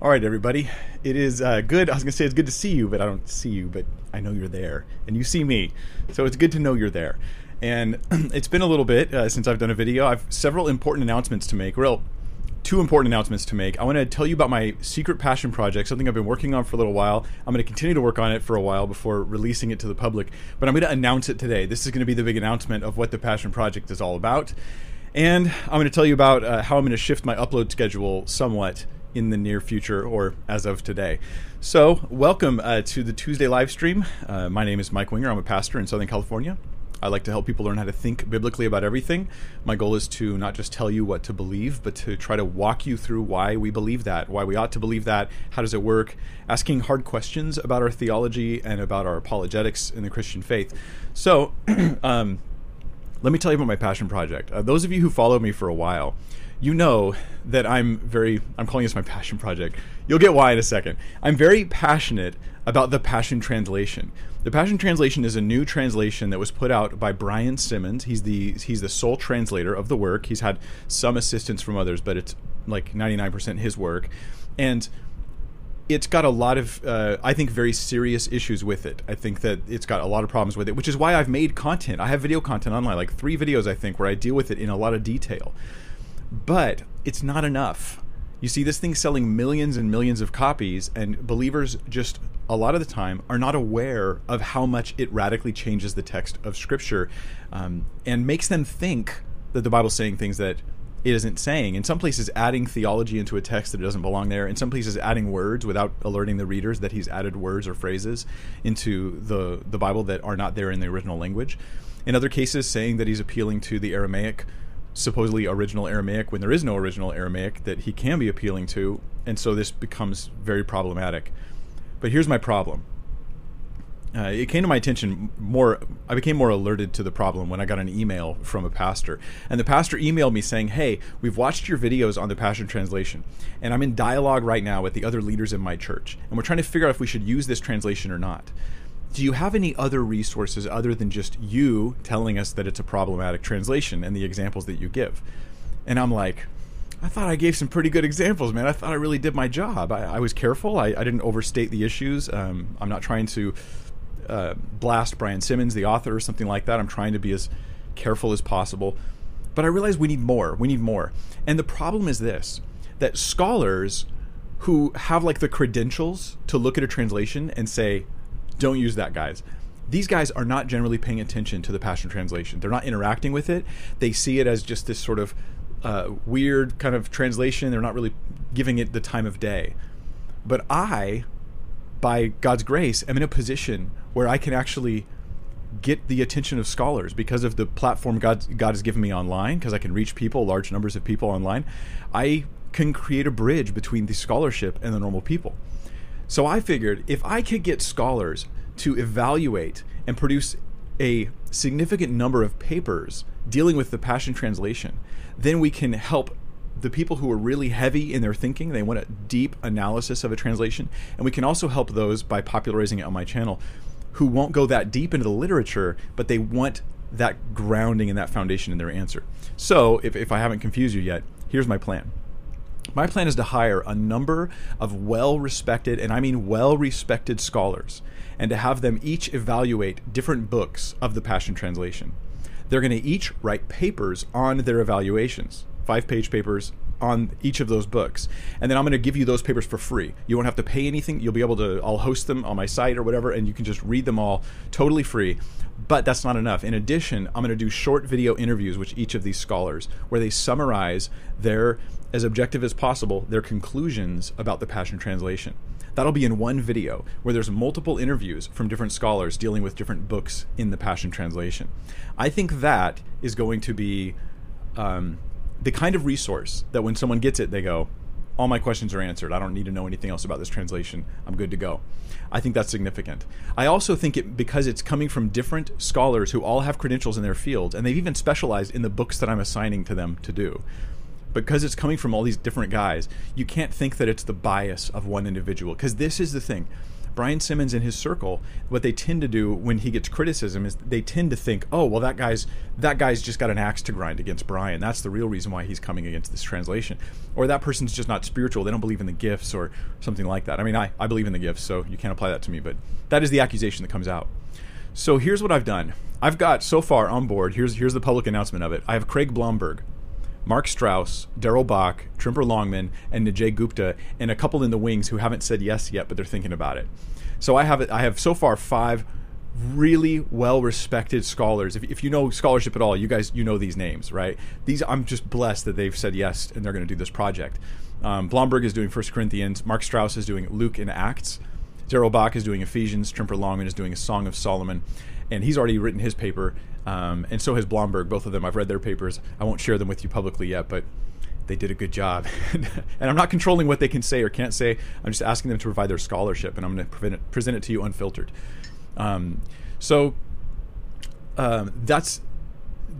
All right, everybody. It is uh, good. I was going to say it's good to see you, but I don't see you, but I know you're there. And you see me. So it's good to know you're there. And it's been a little bit uh, since I've done a video. I've several important announcements to make. Real, two important announcements to make. I want to tell you about my secret passion project, something I've been working on for a little while. I'm going to continue to work on it for a while before releasing it to the public, but I'm going to announce it today. This is going to be the big announcement of what the passion project is all about. And I'm going to tell you about uh, how I'm going to shift my upload schedule somewhat in the near future or as of today. So, welcome uh, to the Tuesday live stream. Uh, my name is Mike Winger. I'm a pastor in Southern California. I like to help people learn how to think biblically about everything. My goal is to not just tell you what to believe, but to try to walk you through why we believe that, why we ought to believe that, how does it work, asking hard questions about our theology and about our apologetics in the Christian faith. So, um, let me tell you about my passion project. Uh, those of you who follow me for a while, you know that I'm very, I'm calling this my passion project. You'll get why in a second. I'm very passionate about the Passion Translation. The Passion Translation is a new translation that was put out by Brian Simmons. He's the he's the sole translator of the work. He's had some assistance from others, but it's like 99% his work. And it's got a lot of, uh, I think, very serious issues with it. I think that it's got a lot of problems with it, which is why I've made content. I have video content online, like three videos, I think, where I deal with it in a lot of detail. But it's not enough. You see, this thing's selling millions and millions of copies, and believers just a lot of the time are not aware of how much it radically changes the text of Scripture um, and makes them think that the Bible's saying things that it isn't saying. In some places, adding theology into a text that doesn't belong there. In some places, adding words without alerting the readers that he's added words or phrases into the the Bible that are not there in the original language. In other cases, saying that he's appealing to the Aramaic supposedly original Aramaic when there is no original Aramaic that he can be appealing to, and so this becomes very problematic. But here's my problem. Uh, it came to my attention more. I became more alerted to the problem when I got an email from a pastor, and the pastor emailed me saying, "Hey, we've watched your videos on the Passion Translation, and I'm in dialogue right now with the other leaders in my church, and we're trying to figure out if we should use this translation or not." Do you have any other resources other than just you telling us that it's a problematic translation and the examples that you give? And I'm like, I thought I gave some pretty good examples, man. I thought I really did my job. I, I was careful. I, I, didn't overstate the issues. Um, I'm not trying to uh, blast Brian Simmons, the author, or something like that. I'm trying to be as careful as possible. But I realize we need more. We need more. And the problem is this that scholars who have like the credentials to look at a translation and say, don't use that, guys. These guys are not generally paying attention to the Passion Translation. They're not interacting with it. They see it as just this sort of uh, weird kind of translation. They're not really giving it the time of day. But I, by God's grace, am in a position where I can actually get the attention of scholars because of the platform God, God has given me online, because I can reach people, large numbers of people online. I can create a bridge between the scholarship and the normal people. So I figured if I could get scholars to evaluate and produce a significant number of papers dealing with the Passion Translation, then we can help the people who are really heavy in their thinking. They want a deep analysis of a translation. And we can also help those by popularizing it on my channel who won't go that deep into the literature, but they want that grounding and that foundation in their answer. So, if, if I haven't confused you yet, here's my plan. My plan is to hire a number of well respected, and I mean well respected scholars, and to have them each evaluate different books of the Passion Translation. They're going to each write papers on their evaluations, five page papers on each of those books. And then I'm going to give you those papers for free. You won't have to pay anything. You'll be able to, I'll host them on my site or whatever, and you can just read them all totally free. But that's not enough. In addition, I'm going to do short video interviews with each of these scholars where they summarize their as objective as possible their conclusions about the Passion Translation. That'll be in one video where there's multiple interviews from different scholars dealing with different books in the Passion Translation. I think that is going to be um, the kind of resource that when someone gets it, they go, all my questions are answered. I don't need to know anything else about this translation. I'm good to go. I think that's significant. I also think it because it's coming from different scholars who all have credentials in their fields, and they've even specialized in the books that I'm assigning to them to do because it's coming from all these different guys, you can't think that it's the bias of one individual. Because this is the thing Brian Simmons and his circle, what they tend to do when he gets criticism is they tend to think, oh, well, that guy's that guy's just got an axe to grind against Brian. That's the real reason why he's coming against this translation. Or that person's just not spiritual. They don't believe in the gifts or something like that. I mean, I, I believe in the gifts, so you can't apply that to me, but that is the accusation that comes out. So here's what I've done. I've got so far on board, here's here's the public announcement of it. I have Craig Blomberg Mark Strauss, Darrell Bock, Tremper Longman, and Nijay Gupta, and a couple in the wings who haven't said yes yet, but they're thinking about it. So I have I have so far five really well respected scholars. If, if you know scholarship at all, you guys you know these names, right? These I'm just blessed that they've said yes and they're going to do this project. Um, Blomberg is doing First Corinthians. Mark Strauss is doing Luke and Acts. Darrell Bock is doing Ephesians. Tremper Longman is doing a Song of Solomon, and he's already written his paper. Um, and so has Blomberg. Both of them, I've read their papers. I won't share them with you publicly yet, but they did a good job. and I'm not controlling what they can say or can't say. I'm just asking them to provide their scholarship, and I'm going to present it to you unfiltered. Um, so um, that's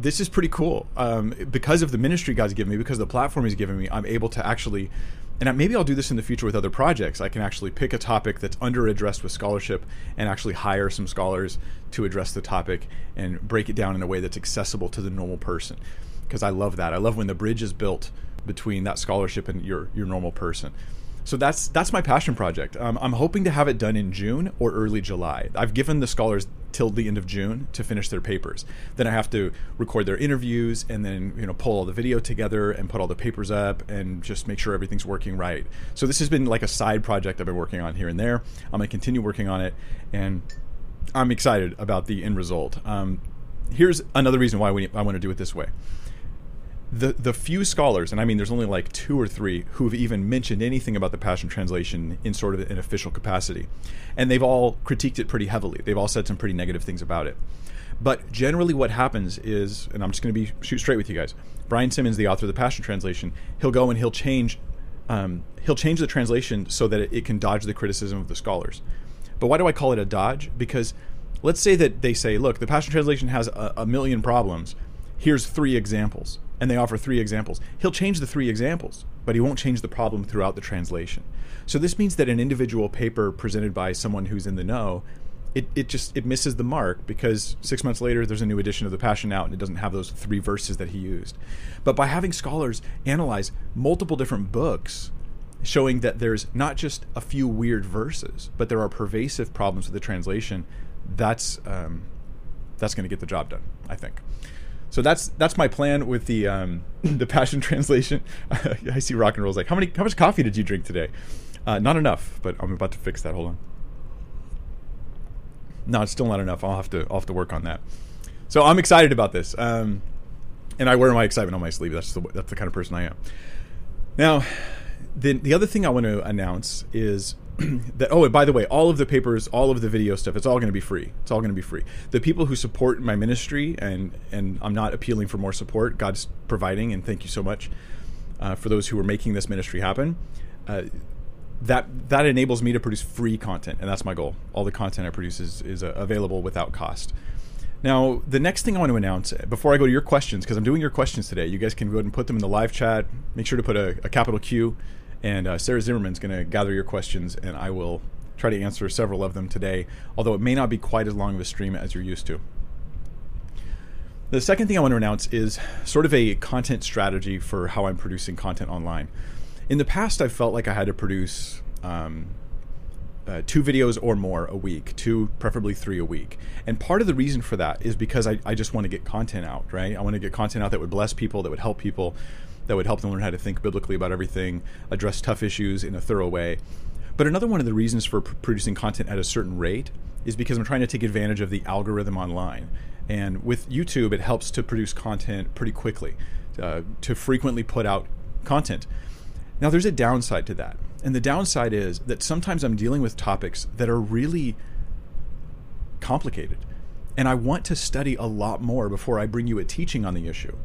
this is pretty cool um, because of the ministry God's given me, because the platform He's given me. I'm able to actually and maybe I'll do this in the future with other projects. I can actually pick a topic that's under addressed with scholarship and actually hire some scholars to address the topic and break it down in a way that's accessible to the normal person. Because I love that. I love when the bridge is built between that scholarship and your your normal person. So that's that's my passion project. Um, I'm hoping to have it done in June or early July. I've given the scholars till the end of June to finish their papers. Then I have to record their interviews and then you know pull all the video together and put all the papers up and just make sure everything's working right. So this has been like a side project I've been working on here and there. I'm gonna continue working on it, and I'm excited about the end result. Um, here's another reason why we, I want to do it this way the the few scholars, and I mean, there's only like two or three who've even mentioned anything about the Passion Translation in sort of an official capacity, and they've all critiqued it pretty heavily. They've all said some pretty negative things about it. But generally, what happens is, and I'm just going to be shoot straight with you guys. Brian Simmons, the author of the Passion Translation, he'll go and he'll change, um, he'll change the translation so that it, it can dodge the criticism of the scholars. But why do I call it a dodge? Because let's say that they say, look, the Passion Translation has a, a million problems. Here's three examples and they offer three examples. He'll change the three examples, but he won't change the problem throughout the translation. So this means that an individual paper presented by someone who's in the know, it, it just it misses the mark because six months later there's a new edition of the Passion out and it doesn't have those three verses that he used. But by having scholars analyze multiple different books, showing that there's not just a few weird verses, but there are pervasive problems with the translation, that's um, that's going to get the job done, I think. So that's that's my plan with the um, the Passion Translation. I see rock and roll's like, how many how much coffee did you drink today? Uh, not enough, but I'm about to fix that. Hold on. No, it's still not enough. I'll have to I'll have to work on that. So I'm excited about this, um, and I wear my excitement on my sleeve. That's the that's the kind of person I am. Now, the the other thing I want to announce is that oh and by the way all of the papers all of the video stuff it's all going to be free. It's all going to be free. The people who support my ministry and and i'm not appealing for more support god's providing and thank you so much uh, for those who are making this ministry happen uh, that that enables me to produce free content and that's my goal. All the content i produce is, is uh, available without cost. Now the next thing i want to announce before i go to your questions because i'm doing your questions today you guys can go ahead and put them in the live chat. Make sure to put a, a capital q and uh, Sarah Zimmerman's going to gather your questions, and I will try to answer several of them today, although it may not be quite as long of a stream as you're used to. The second thing I want to announce is sort of a content strategy for how I'm producing content online. In the past, I've felt like I had to produce um, uh, two videos or more a week, two, preferably three a week. And part of the reason for that is because I, I just want to get content out, right? I want to get content out that would bless people, that would help people, that would help them learn how to think biblically about everything, address tough issues in a thorough way. But another one of the reasons for pr- producing content at a certain rate is because I'm trying to take advantage of the algorithm online. And with YouTube, it helps to produce content pretty quickly, uh, to frequently put out content. Now, there's a downside to that. And the downside is that sometimes I'm dealing with topics that are really complicated. And I want to study a lot more before I bring you a teaching on the issue.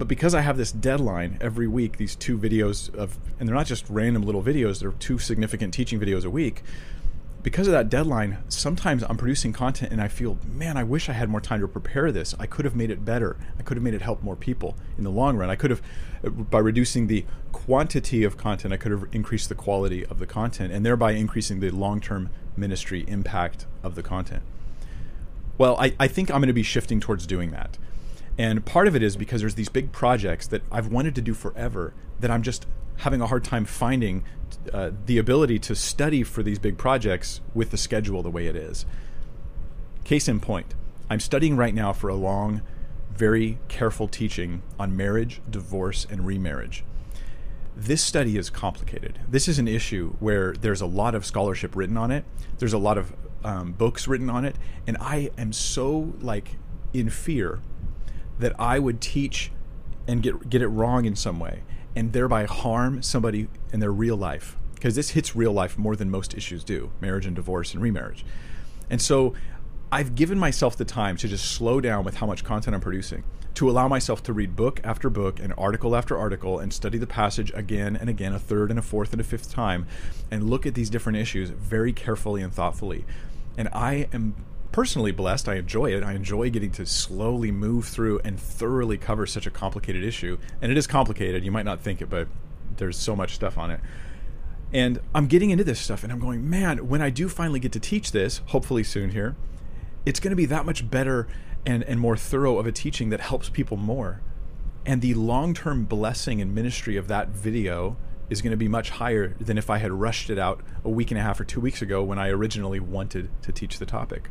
But because I have this deadline every week, these two videos of, and they're not just random little videos, they're two significant teaching videos a week. because of that deadline, sometimes I'm producing content and I feel, man, I wish I had more time to prepare this. I could have made it better. I could have made it help more people in the long run. I could have, by reducing the quantity of content, I could have increased the quality of the content and thereby increasing the long term ministry impact of the content. Well, I, I think I'm going to be shifting towards doing that. And part of it is because there's these big projects that I've wanted to do forever that I'm just having a hard time finding uh, the ability to study for these big projects with the schedule the way it is. Case in point, I'm studying right now for a long, very careful teaching on marriage, divorce, and remarriage. This study is complicated. This is an issue where there's a lot of scholarship written on it. There's a lot of um, books written on it, and I am so like in fear that I would teach and get get it wrong in some way and thereby harm somebody in their real life. Because this hits real life more than most issues do marriage and divorce and remarriage. And so i've given myself the time to just slow down with how much content i'm producing to allow myself to read book after book and article after article and study the passage again and again a third and a fourth and a fifth time and look at these different issues very carefully and thoughtfully. And i am personally blessed. I enjoy it. I enjoy getting to slowly move through and thoroughly cover such a complicated issue. And it is complicated. You might not think it, but there's so much stuff on it. And I'm getting into this stuff and I'm going, man, when I do finally get to teach this, hopefully soon here, it's going to be that much better and, and more thorough of a teaching that helps people more. And the long term blessing and ministry of that video is going to be much higher than if I had rushed it out a week and a half or two weeks ago when I originally wanted to teach the topic.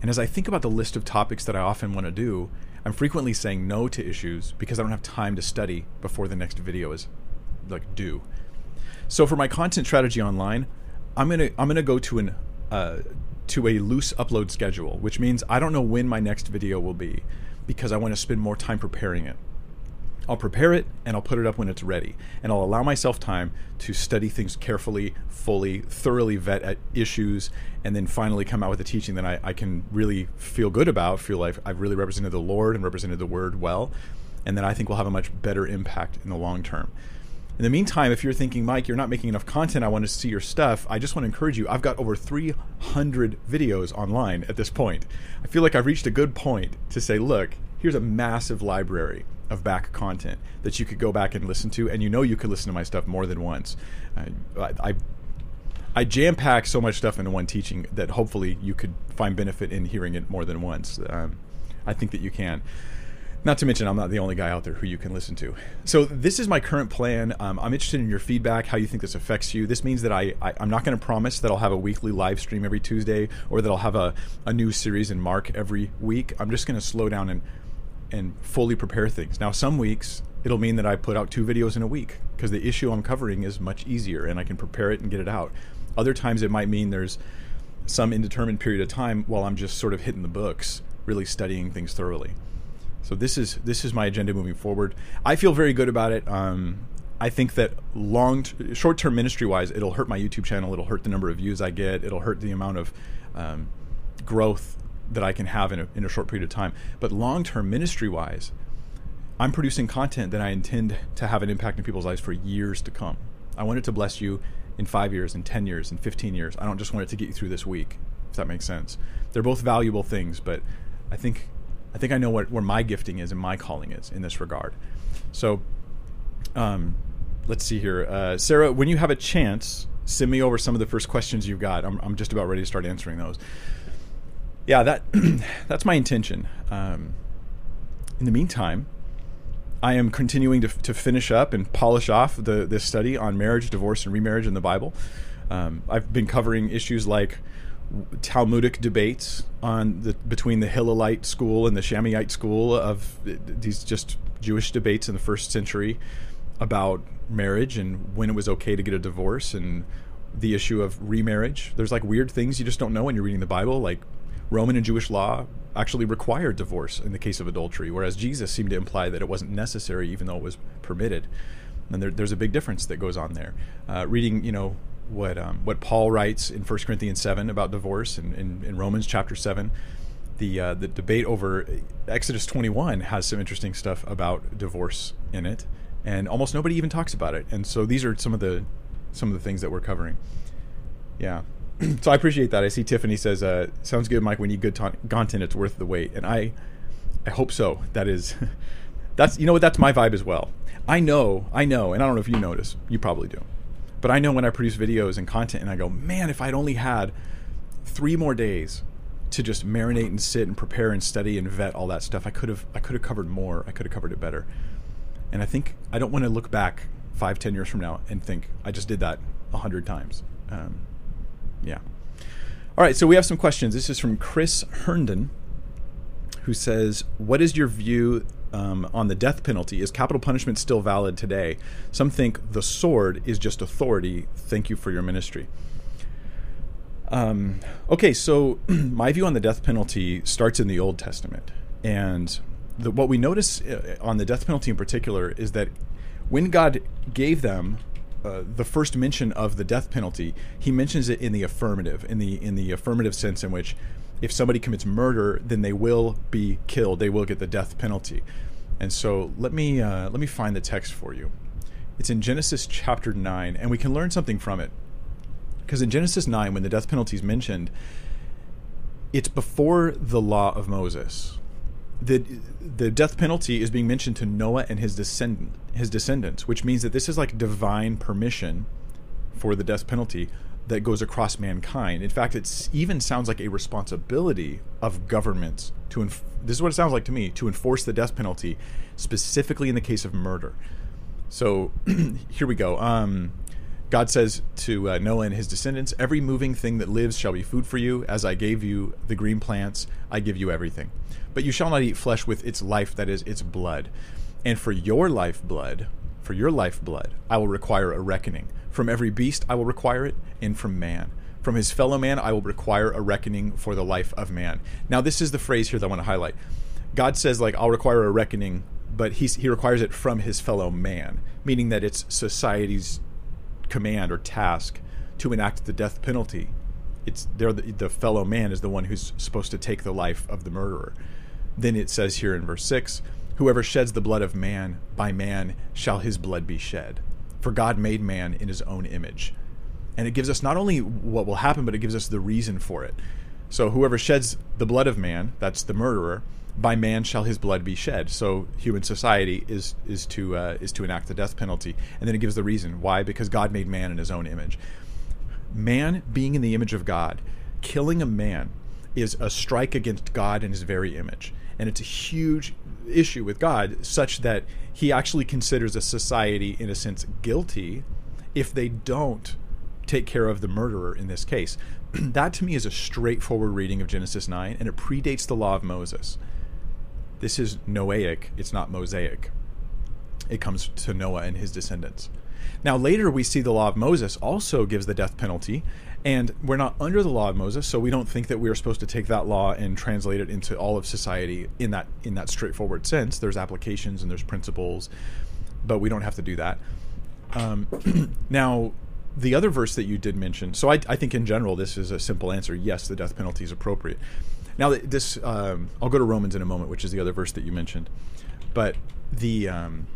And as I think about the list of topics that I often want to do, I'm frequently saying no to issues because I don't have time to study before the next video is like due. So for my content strategy online, I'm gonna I'm gonna go to an uh, to a loose upload schedule, which means I don't know when my next video will be because I want to spend more time preparing it. I'll prepare it and I'll put it up when it's ready. And I'll allow myself time to study things carefully, fully, thoroughly vet at issues, and then finally come out with a teaching that I, I can really feel good about, feel like I've really represented the Lord and represented the Word well, and then I think will have a much better impact in the long term. In the meantime, if you're thinking, Mike, you're not making enough content, I want to see your stuff, I just want to encourage you. I've got over 300 videos online at this point. I feel like I've reached a good point to say, look, here's a massive library of back content that you could go back and listen to, and you know you could listen to my stuff more than once. I, I, I jam pack so much stuff into one teaching that hopefully you could find benefit in hearing it more than once. Um, I think that you can. Not to mention, I'm not the only guy out there who you can listen to. So this is my current plan. Um, I'm interested in your feedback, how you think this affects you. This means that I, I am not going to promise that I'll have a weekly live stream every Tuesday or that I'll have a, a new series in Mark every week. I'm just going to slow down and and fully prepare things. Now, some weeks it'll mean that I put out two videos in a week because the issue I'm covering is much easier and I can prepare it and get it out. Other times it might mean there's some indeterminate period of time while I'm just sort of hitting the books, really studying things thoroughly. So this is this is my agenda moving forward. I feel very good about it. Um, I think that long, t- short-term ministry-wise, it'll hurt my YouTube channel. It'll hurt the number of views I get. It'll hurt the amount of um, growth that I can have in a, in a short period of time. But long term, ministry wise, I'm producing content that I intend to have an impact in people's lives for years to come. I want it to bless you in five years, in 10 years, in 15 years. I don't just want it to get you through this week, if that makes sense. They're both valuable things, but I think I think I know what where my gifting is and my calling is in this regard. So, um, let's see here, uh, Sarah. When you have a chance, send me over some of the first questions you've got. I'm, I'm just about ready to start answering those yeah, that that's my intention. Um, in the meantime, I am continuing to, to finish up and polish off the this study on marriage, divorce, and remarriage in the Bible. Um, I've been covering issues like Talmudic debates on the between the Hillelite school and the Shammaite school of these just Jewish debates in the first century about marriage and when it was okay to get a divorce and the issue of remarriage. There's like weird things you just don't know when you're reading the Bible, like Roman and Jewish law actually required divorce in the case of adultery, whereas Jesus seemed to imply that it wasn't necessary, even though it was permitted. And there, there's a big difference that goes on there. Uh, reading, you know, what um, what Paul writes in 1 Corinthians 7 about divorce, and in, Romans chapter 7, the uh, the debate over Exodus 21 has some interesting stuff about divorce in it, and almost nobody even talks about it. And so these are some of the some of the things that we're covering. Yeah. so I appreciate that. I see Tiffany says, uh, "Sounds good, Mike. We need good content. It's worth the wait." And I, I hope so. That is, that's you know what that's my vibe as well. I know, I know, and I don't know if you notice. You probably do, but I know when I produce videos and content, and I go, man, if I'd only had three more days to just marinate and sit and prepare and study and vet all that stuff, I could have, I could have covered more. I could have covered it better. And I think I don't want to look back five, ten years from now and think I just did that a hundred times. Um, yeah. All right, so we have some questions. This is from Chris Herndon, who says, "What is your view um, on the death penalty? Is capital punishment still valid today? Some think the sword is just authority. Thank you for your ministry." Um, okay, so my view on the death penalty starts in the Old Testament, and the, what we notice uh, on the death penalty in particular is that when God gave them uh, the first mention of the death penalty, he mentions it in the affirmative, in the in the affirmative sense in which if somebody commits murder, then they will be killed. They will get the death penalty. And so let me uh, let me find the text for you. It's in Genesis chapter nine, and we can learn something from it. Because in Genesis nine, when the death penalty is mentioned, it's before the law of Moses the the death penalty is being mentioned to Noah and his descendant his descendants, which means that this is like divine permission for the death penalty that goes across mankind. In fact, it even sounds like a responsibility of governments to. Enf- this is what it sounds like to me to enforce the death penalty, specifically in the case of murder. So here we go. Um, God says to uh, Noah and his descendants, Every moving thing that lives shall be food for you. As I gave you the green plants, I give you everything. But you shall not eat flesh with its life, that is, its blood. And for your life blood, for your life blood, I will require a reckoning. From every beast I will require it, and from man. From his fellow man I will require a reckoning for the life of man. Now, this is the phrase here that I want to highlight. God says, like, I'll require a reckoning, but he's, he requires it from his fellow man, meaning that it's society's command or task to enact the death penalty. It's there. The, the fellow man is the one who's supposed to take the life of the murderer. Then it says here in verse six, "Whoever sheds the blood of man, by man shall his blood be shed. For God made man in His own image." And it gives us not only what will happen, but it gives us the reason for it. So whoever sheds the blood of man, that's the murderer, by man shall his blood be shed. So human society is is to uh, is to enact the death penalty, and then it gives the reason why because God made man in His own image. Man being in the image of God, killing a man is a strike against God in His very image, and it's a huge issue with God, such that He actually considers a society in a sense guilty if they don't take care of the murderer in this case. that to me is a straightforward reading of Genesis 9, and it predates the law of Moses. This is Noahic, it's not Mosaic. It comes to Noah and his descendants. Now, later we see the law of Moses also gives the death penalty, and we're not under the law of Moses, so we don't think that we are supposed to take that law and translate it into all of society in that in that straightforward sense. There's applications and there's principles, but we don't have to do that. Um, now, the other verse that you did mention, so I, I think in general this is a simple answer. Yes, the death penalty is appropriate. Now, this um, I'll go to Romans in a moment, which is the other verse that you mentioned. But the um,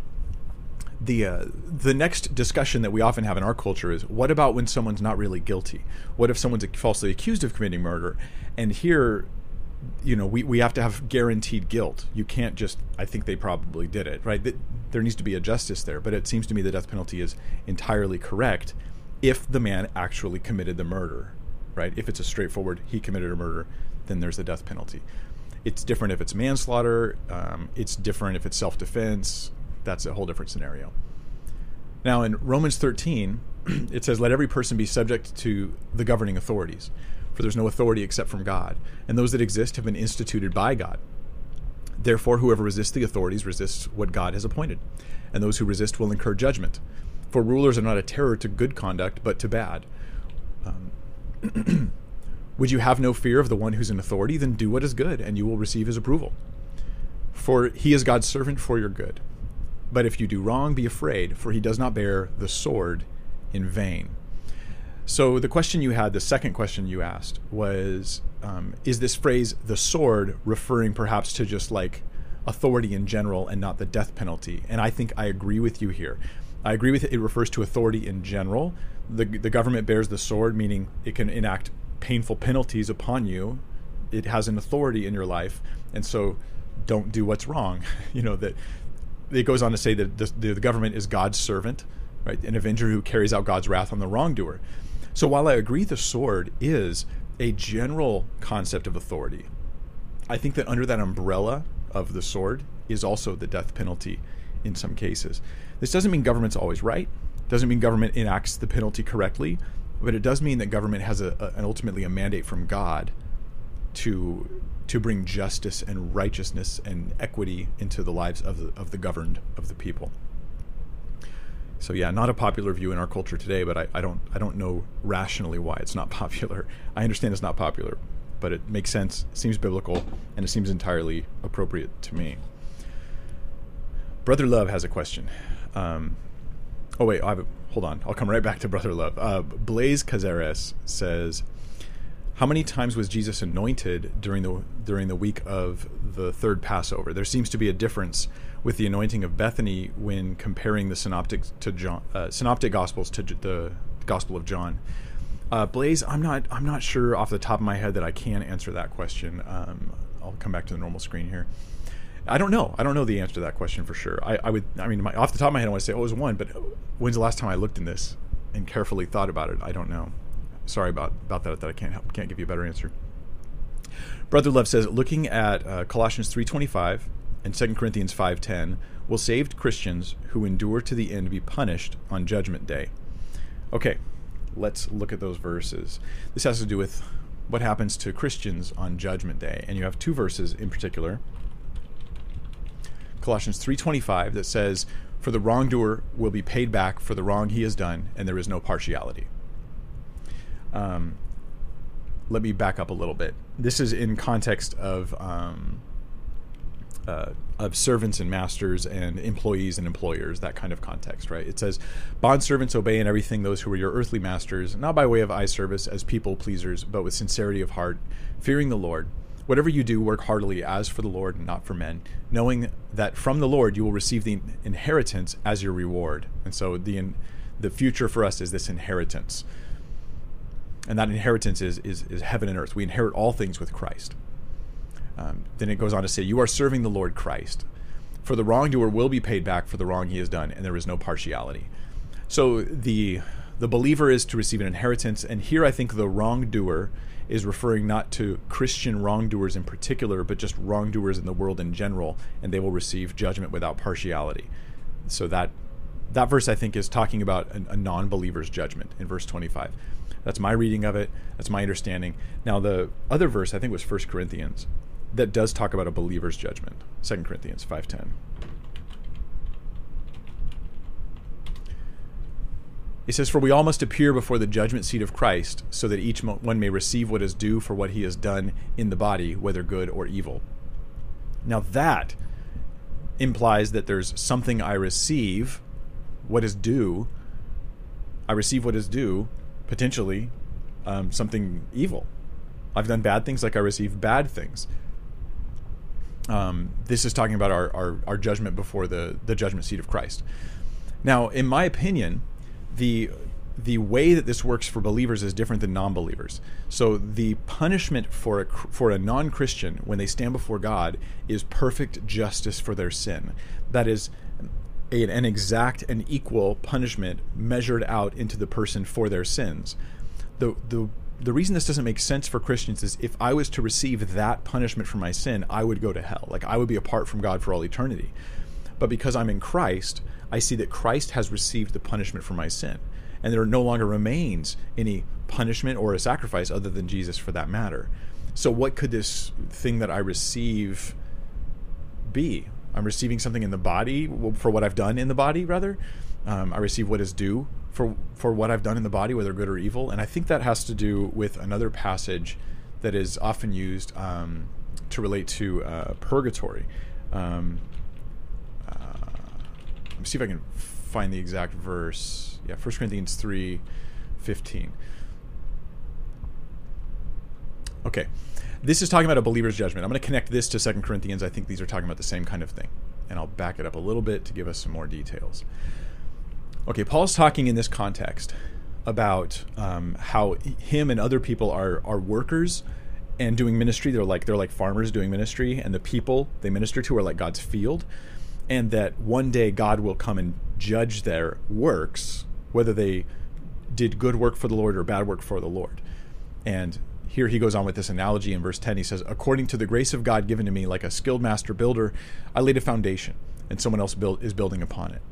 the uh, the next discussion that we often have in our culture is what about when someone's not really guilty? What if someone's falsely accused of committing murder? And here, you know, we, we have to have guaranteed guilt. You can't just I think they probably did it, right? There needs to be a justice there. But it seems to me the death penalty is entirely correct if the man actually committed the murder, right? If it's a straightforward he committed a murder, then there's the death penalty. It's different if it's manslaughter. Um, it's different if it's self defense. That's a whole different scenario. Now, in Romans 13, it says, Let every person be subject to the governing authorities, for there's no authority except from God, and those that exist have been instituted by God. Therefore, whoever resists the authorities resists what God has appointed, and those who resist will incur judgment. For rulers are not a terror to good conduct, but to bad. Um, Would you have no fear of the one who's in authority? Then do what is good, and you will receive his approval. For he is God's servant for your good. But if you do wrong, be afraid, for he does not bear the sword in vain. So the question you had, the second question you asked, was um, Is this phrase, the sword, referring perhaps to just like authority in general and not the death penalty? And I think I agree with you here. I agree with it. It refers to authority in general, the the government bears the sword, meaning it can enact painful penalties upon you. It has an authority in your life, and so don't do what's wrong. you know that it goes on to say that the, the, government is God's servant, right? An avenger who carries out God's wrath on the wrongdoer. So while I agree the sword is a general concept of authority, I think that under that umbrella of the sword is also the death penalty in some cases. This doesn't mean government's always right. Doesn't mean government enacts the penalty correctly, but it does mean that government has a, a, an ultimately a mandate from God to to bring justice and righteousness and equity into the lives of the, of the governed of the people. So yeah, not a popular view in our culture today, but I, I don't I don't know rationally why it's not popular. I understand it's not popular, but it makes sense, seems biblical, and it seems entirely appropriate to me. Brother Love has a question. Um, oh wait, I have a, hold on. I'll come right back to Brother Love. Uh, Blaze Cazares says, "How many times was Jesus anointed during the during the week of the third Passover? There seems to be a difference with the anointing of Bethany when comparing the synoptic to John, uh, synoptic gospels to the Gospel of John." Uh, Blaze, I'm not I'm not sure off the top of my head that I can answer that question. Um, I'll come back to the normal screen here. I don't know. I don't know the answer to that question for sure. I, I would. I mean, my, off the top of my head, I want to say, oh, it was one. But when's the last time I looked in this and carefully thought about it? I don't know. Sorry about about that. That I can't help, can't give you a better answer. Brother Love says, looking at uh, Colossians three twenty five and 2 Corinthians five ten, will saved Christians who endure to the end be punished on Judgment Day? Okay, let's look at those verses. This has to do with what happens to Christians on Judgment Day, and you have two verses in particular. Colossians 3:25 that says, "For the wrongdoer will be paid back for the wrong he has done, and there is no partiality." Um, let me back up a little bit. This is in context of um, uh, of servants and masters and employees and employers, that kind of context, right? It says, Bond servants obey in everything those who are your earthly masters, not by way of eye service as people pleasers, but with sincerity of heart, fearing the Lord. Whatever you do, work heartily as for the Lord and not for men, knowing that from the Lord you will receive the inheritance as your reward. And so the the future for us is this inheritance. And that inheritance is, is, is heaven and earth. We inherit all things with Christ. Um, then it goes on to say, You are serving the Lord Christ. For the wrongdoer will be paid back for the wrong he has done, and there is no partiality. So the the believer is to receive an inheritance, and here I think the wrongdoer is referring not to Christian wrongdoers in particular, but just wrongdoers in the world in general, and they will receive judgment without partiality. So that that verse I think is talking about a, a non-believer's judgment in verse 25. That's my reading of it. That's my understanding. Now the other verse I think was 1 Corinthians that does talk about a believer's judgment. 2 Corinthians 5:10. He says, For we all must appear before the judgment seat of Christ, so that each one may receive what is due for what he has done in the body, whether good or evil. Now that implies that there's something I receive, what is due. I receive what is due, potentially um, something evil. I've done bad things like I receive bad things. Um, this is talking about our, our, our judgment before the, the judgment seat of Christ. Now, in my opinion, the the way that this works for believers is different than non-believers. So the punishment for a for a non-Christian when they stand before God is perfect justice for their sin. That is a, an exact and equal punishment measured out into the person for their sins. The the the reason this doesn't make sense for Christians is if I was to receive that punishment for my sin, I would go to hell. Like I would be apart from God for all eternity. But because I'm in Christ, I see that Christ has received the punishment for my sin. And there no longer remains any punishment or a sacrifice other than Jesus for that matter. So, what could this thing that I receive be? I'm receiving something in the body for what I've done in the body, rather. Um, I receive what is due for for what I've done in the body, whether good or evil. And I think that has to do with another passage that is often used um, to relate to uh, purgatory. Um, let me see if I can find the exact verse. Yeah, 1 Corinthians 3 15. Okay. This is talking about a believer's judgment. I'm going to connect this to 2 Corinthians. I think these are talking about the same kind of thing. And I'll back it up a little bit to give us some more details. Okay, Paul's talking in this context about um, how him and other people are are workers and doing ministry. They're like they're like farmers doing ministry, and the people they minister to are like God's field, and that one day God will come and judge their works, whether they did good work for the Lord or bad work for the Lord. And here he goes on with this analogy in verse 10. He says, According to the grace of God given to me, like a skilled master builder, I laid a foundation, and someone else build, is building upon it.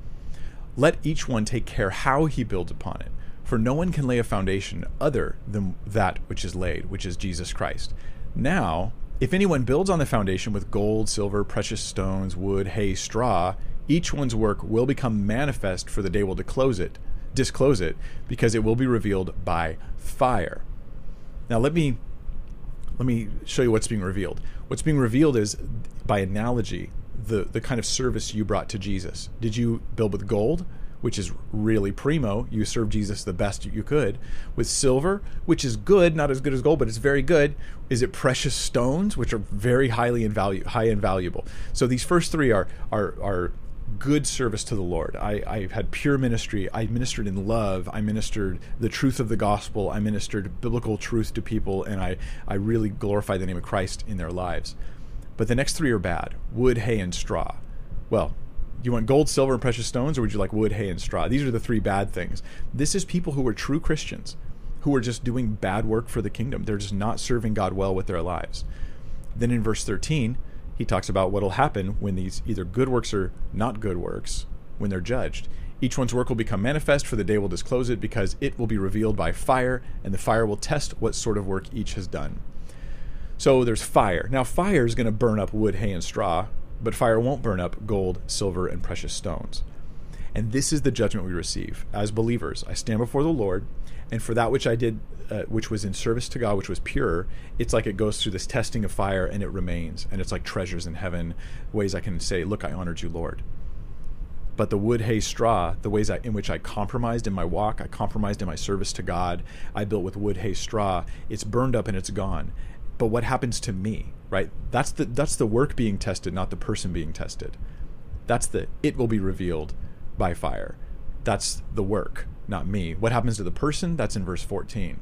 Let each one take care how he builds upon it. For no one can lay a foundation other than that which is laid, which is Jesus Christ. Now, if anyone builds on the foundation with gold, silver, precious stones, wood, hay, straw, each one's work will become manifest, for the day will disclose it, disclose it, because it will be revealed by fire. Now let me let me show you what's being revealed. What's being revealed is by analogy the the kind of service you brought to Jesus. Did you build with gold? which is really primo. You served Jesus the best you could. With silver, which is good, not as good as gold, but it's very good. Is it precious stones, which are very highly in value, high and valuable. So these first three are are are good service to the Lord. I, I had pure ministry. I ministered in love. I ministered the truth of the gospel. I ministered biblical truth to people, and I, I really glorified the name of Christ in their lives. But the next three are bad wood, hay, and straw. Well, you want gold, silver, and precious stones, or would you like wood, hay, and straw? These are the three bad things. This is people who are true Christians, who are just doing bad work for the kingdom. They're just not serving God well with their lives. Then in verse 13, he talks about what will happen when these either good works or not good works, when they're judged. Each one's work will become manifest, for the day will disclose it, because it will be revealed by fire, and the fire will test what sort of work each has done. So there's fire. Now, fire is going to burn up wood, hay, and straw, but fire won't burn up gold, silver, and precious stones. And this is the judgment we receive. As believers, I stand before the Lord, and for that which I did, uh, which was in service to God, which was pure, it's like it goes through this testing of fire and it remains. And it's like treasures in heaven, ways I can say, Look, I honored you, Lord. But the wood, hay, straw, the ways I, in which I compromised in my walk, I compromised in my service to God, I built with wood, hay, straw, it's burned up and it's gone. But what happens to me, right? That's the, that's the work being tested, not the person being tested. That's the, it will be revealed by fire. That's the work, not me. What happens to the person? That's in verse 14.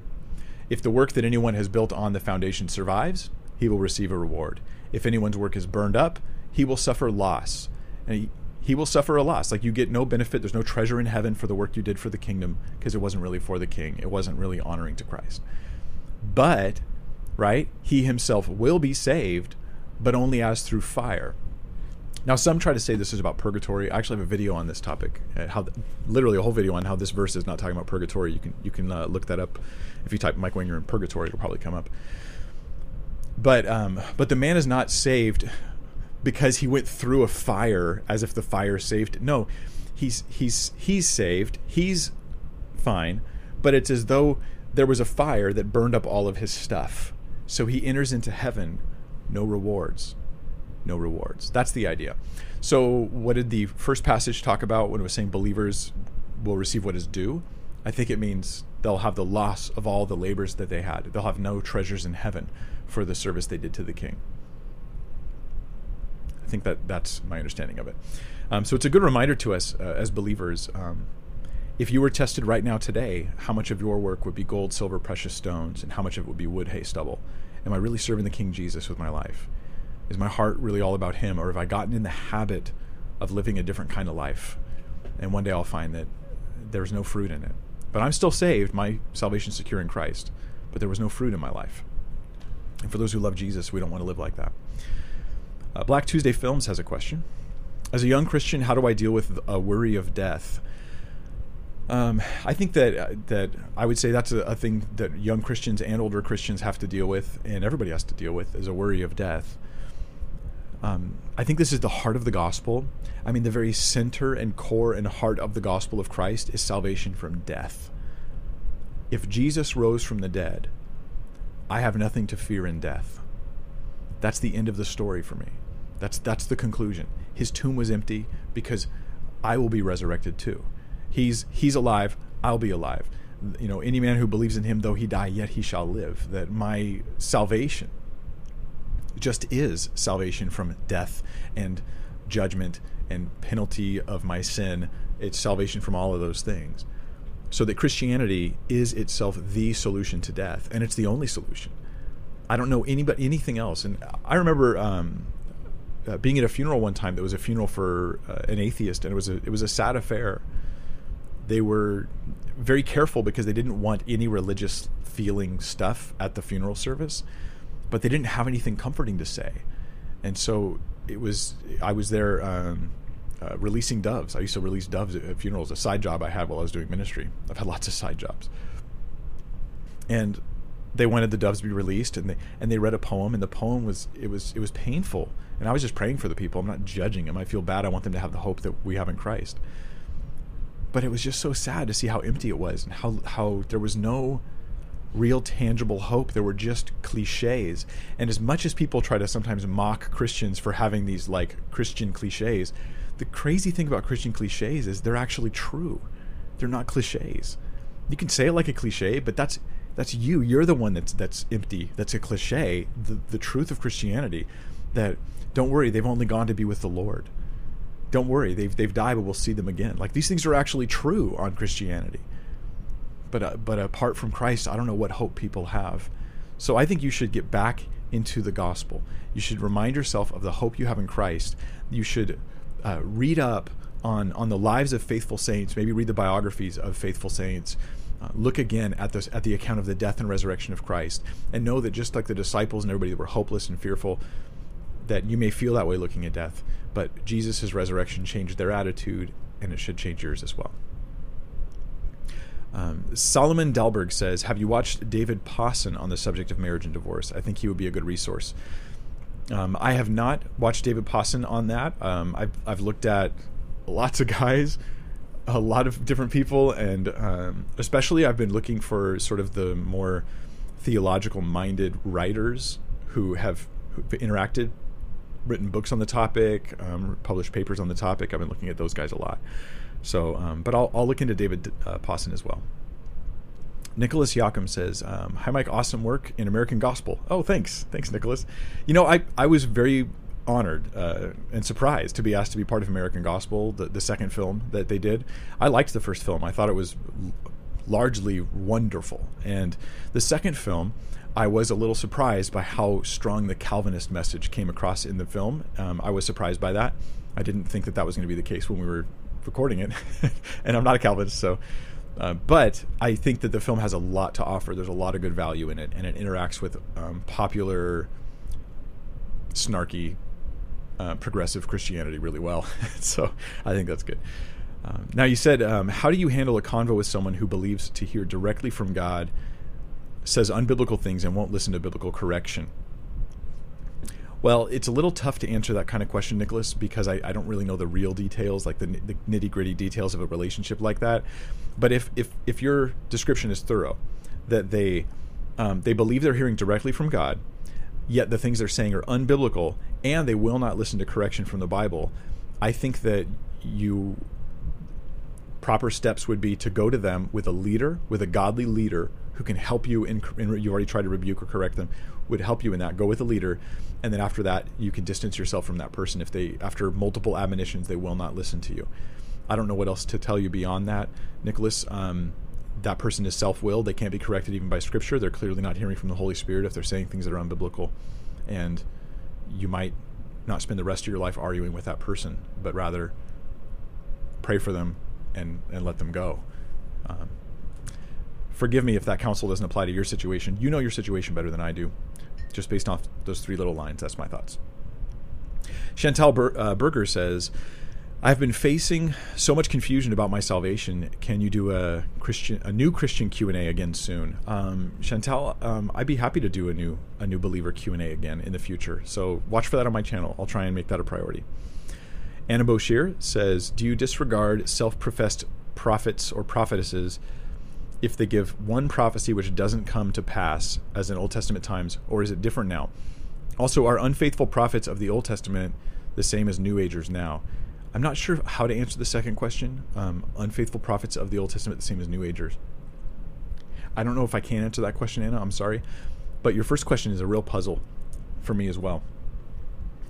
If the work that anyone has built on the foundation survives, he will receive a reward. If anyone's work is burned up, he will suffer loss. And he, he will suffer a loss. Like you get no benefit, there's no treasure in heaven for the work you did for the kingdom because it wasn't really for the king. It wasn't really honoring to Christ. But, right, he himself will be saved, but only as through fire. Now, some try to say this is about purgatory. I actually have a video on this topic, uh, how literally a whole video on how this verse is not talking about purgatory. You can you can uh, look that up if you type Mike Winger in purgatory, it'll probably come up. But um, but the man is not saved because he went through a fire as if the fire saved. No, he's he's he's saved. He's fine, but it's as though there was a fire that burned up all of his stuff. So he enters into heaven, no rewards no rewards. That's the idea. So, what did the first passage talk about when it was saying believers will receive what is due? I think it means they'll have the loss of all the labors that they had. They'll have no treasures in heaven for the service they did to the king. I think that that's my understanding of it. Um, so it's a good reminder to us uh, as believers. Um, if you were tested right now today, how much of your work would be gold, silver, precious stones, and how much of it would be wood, hay, stubble? Am I really serving the King Jesus with my life? Is my heart really all about Him, or have I gotten in the habit of living a different kind of life? And one day I'll find that there's no fruit in it. But I'm still saved. My salvation secure in Christ. But there was no fruit in my life. And for those who love Jesus, we don't want to live like that. Uh, Black Tuesday Films has a question. As a young Christian, how do I deal with a worry of death? Um, I think that uh, that I would say that's a, a, thing that young Christians and older Christians have to deal with, and everybody has to deal with, is a worry of death. Um, I think this is the heart of the gospel. I mean, the very center and core and heart of the gospel of Christ is salvation from death. If Jesus rose from the dead, I have nothing to fear in death. That's the end of the story for me. That's that's the conclusion. His tomb was empty because I will be resurrected too. He's he's alive, I'll be alive. You know, any man who believes in him though he die yet he shall live. That my salvation just is salvation from death and judgment and penalty of my sin. It's salvation from all of those things. So that Christianity is itself the solution to death, and it's the only solution. I don't know anybody anything else. And I remember um, uh, being at a funeral one time. That was a funeral for uh, an atheist, and it was a it was a sad affair. They were very careful because they didn't want any religious feeling stuff at the funeral service, but they didn't have anything comforting to say, and so it was. I was there. Um, uh, releasing doves. I used to release doves at funerals, a side job I had while I was doing ministry. I've had lots of side jobs. And they wanted the doves to be released and they and they read a poem and the poem was it was it was painful. And I was just praying for the people. I'm not judging them. I feel bad. I want them to have the hope that we have in Christ. But it was just so sad to see how empty it was and how how there was no real tangible hope. There were just cliches. And as much as people try to sometimes mock Christians for having these like Christian cliches, the crazy thing about Christian cliches is they're actually true. They're not cliches. You can say it like a cliche, but that's that's you. You're the one that's that's empty. That's a cliche. The the truth of Christianity that don't worry, they've only gone to be with the Lord. Don't worry, they've they've died, but we'll see them again. Like these things are actually true on Christianity. But uh, but apart from Christ, I don't know what hope people have. So I think you should get back into the gospel. You should remind yourself of the hope you have in Christ. You should uh, read up on on the lives of faithful saints. Maybe read the biographies of faithful saints. Uh, look again at this at the account of the death and resurrection of Christ, and know that just like the disciples and everybody that were hopeless and fearful, that you may feel that way looking at death, but Jesus' resurrection changed their attitude, and it should change yours as well. Um, Solomon Dalberg says, "Have you watched David Pawson on the subject of marriage and divorce? I think he would be a good resource." Um, I have not watched David Pawson on that. Um, I've I've looked at lots of guys, a lot of different people, and um, especially I've been looking for sort of the more theological minded writers who have interacted, written books on the topic, um, published papers on the topic. I've been looking at those guys a lot. So, um, but I'll, I'll look into David uh, as well. Nicholas Yakum says, um, "Hi, Mike. Awesome work in American Gospel." Oh, thanks, thanks, Nicholas. You know, I I was very honored uh, and surprised to be asked to be part of American Gospel, the the second film that they did. I liked the first film. I thought it was largely wonderful, and the second film. I was a little surprised by how strong the Calvinist message came across in the film. Um, I was surprised by that. I didn't think that that was going to be the case when we were recording it, and I'm not a Calvinist, so uh, but I think that the film has a lot to offer. There's a lot of good value in it, and it interacts with um, popular, snarky, uh, progressive Christianity really well. so I think that's good. Um, now, you said, um, how do you handle a convo with someone who believes to hear directly from God, says unbiblical things, and won't listen to biblical correction? Well, it's a little tough to answer that kind of question, Nicholas, because I, I don't really know the real details, like the, the nitty gritty details of a relationship like that. But if if if your description is thorough, that they um, they believe they're hearing directly from God, yet the things they're saying are unbiblical, and they will not listen to correction from the Bible, I think that you proper steps would be to go to them with a leader, with a godly leader who can help you in, in you already tried to rebuke or correct them would help you in that go with a leader and then after that you can distance yourself from that person if they after multiple admonitions they will not listen to you. I don't know what else to tell you beyond that. Nicholas um, that person is self-willed. They can't be corrected even by scripture. They're clearly not hearing from the holy spirit if they're saying things that are unbiblical. And you might not spend the rest of your life arguing with that person but rather pray for them and and let them go. Um, forgive me if that counsel doesn't apply to your situation. You know your situation better than i do just based off those three little lines. That's my thoughts. Chantal Ber- uh, Berger says, I've been facing so much confusion about my salvation. Can you do a Christian, a new Christian Q and A again soon? Um, Chantal, um, I'd be happy to do a new, a new believer Q and A again in the future. So watch for that on my channel. I'll try and make that a priority. Anna Boshier says, Do you disregard self-professed prophets or prophetesses if they give one prophecy which doesn't come to pass as in Old Testament times, or is it different now? Also, are unfaithful prophets of the Old Testament the same as New Agers now? I'm not sure how to answer the second question. Um, unfaithful prophets of the Old Testament the same as New Agers. I don't know if I can answer that question, Anna. I'm sorry. But your first question is a real puzzle for me as well.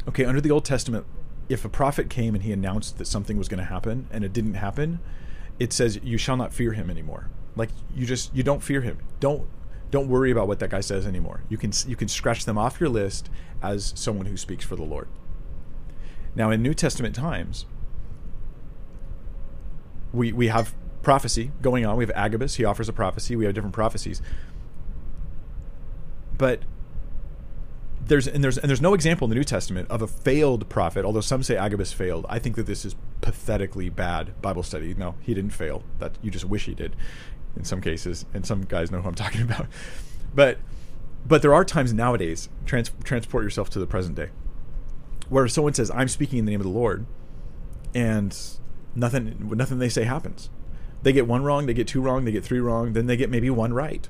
Okay, under the Old Testament, if a prophet came and he announced that something was going to happen and it didn't happen, it says you shall not fear him anymore. Like you just you don't fear him. Don't don't worry about what that guy says anymore. You can you can scratch them off your list as someone who speaks for the Lord. Now in New Testament times, we we have prophecy going on. We have Agabus, he offers a prophecy. We have different prophecies. But there's and there's and there's no example in the New Testament of a failed prophet. Although some say Agabus failed, I think that this is pathetically bad Bible study. No, he didn't fail. That you just wish he did, in some cases, and some guys know who I'm talking about. But but there are times nowadays. Trans, transport yourself to the present day, where someone says, "I'm speaking in the name of the Lord," and nothing nothing they say happens. They get one wrong, they get two wrong, they get three wrong, then they get maybe one right.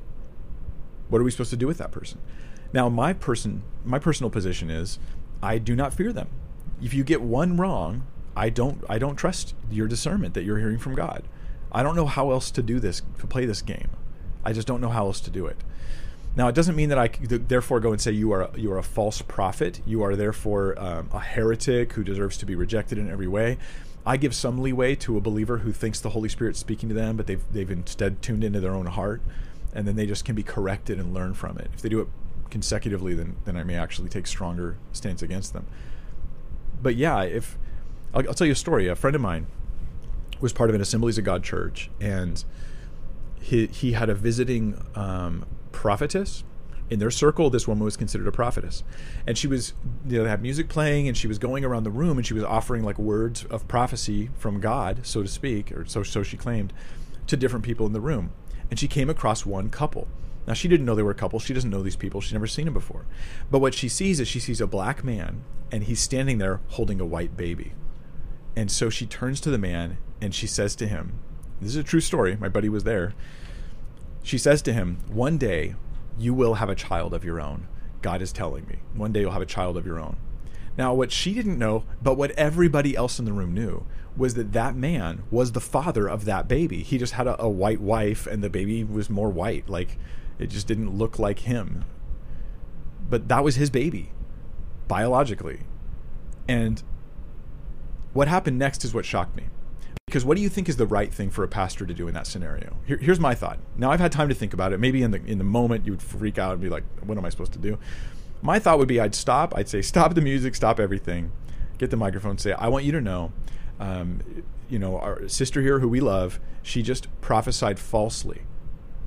What are we supposed to do with that person? Now, my person, my personal position is, I do not fear them. If you get one wrong, I don't, I don't trust your discernment that you're hearing from God. I don't know how else to do this, to play this game. I just don't know how else to do it. Now, it doesn't mean that I therefore go and say you are you are a false prophet. You are therefore um, a heretic who deserves to be rejected in every way. I give some leeway to a believer who thinks the Holy Spirit's speaking to them, but they've they've instead tuned into their own heart, and then they just can be corrected and learn from it. If they do it consecutively, then then I may actually take stronger stance against them. But yeah, if I'll, I'll tell you a story. A friend of mine was part of an Assemblies of God church, and he he had a visiting um, prophetess in their circle, this woman was considered a prophetess. And she was, you know, they had music playing and she was going around the room and she was offering like words of prophecy from God, so to speak, or so, so she claimed, to different people in the room. And she came across one couple. Now, she didn't know they were a couple. She doesn't know these people. She's never seen them before. But what she sees is she sees a black man and he's standing there holding a white baby. And so she turns to the man and she says to him, This is a true story. My buddy was there. She says to him, One day you will have a child of your own. God is telling me. One day you'll have a child of your own. Now, what she didn't know, but what everybody else in the room knew, was that that man was the father of that baby. He just had a, a white wife, and the baby was more white. Like, it just didn't look like him. But that was his baby, biologically. And what happened next is what shocked me. Because what do you think is the right thing for a pastor to do in that scenario? Here, here's my thought. Now I've had time to think about it. Maybe in the in the moment you would freak out and be like, "What am I supposed to do?" My thought would be, I'd stop. I'd say, "Stop the music. Stop everything. Get the microphone. Say, I want you to know, um, you know, our sister here, who we love, she just prophesied falsely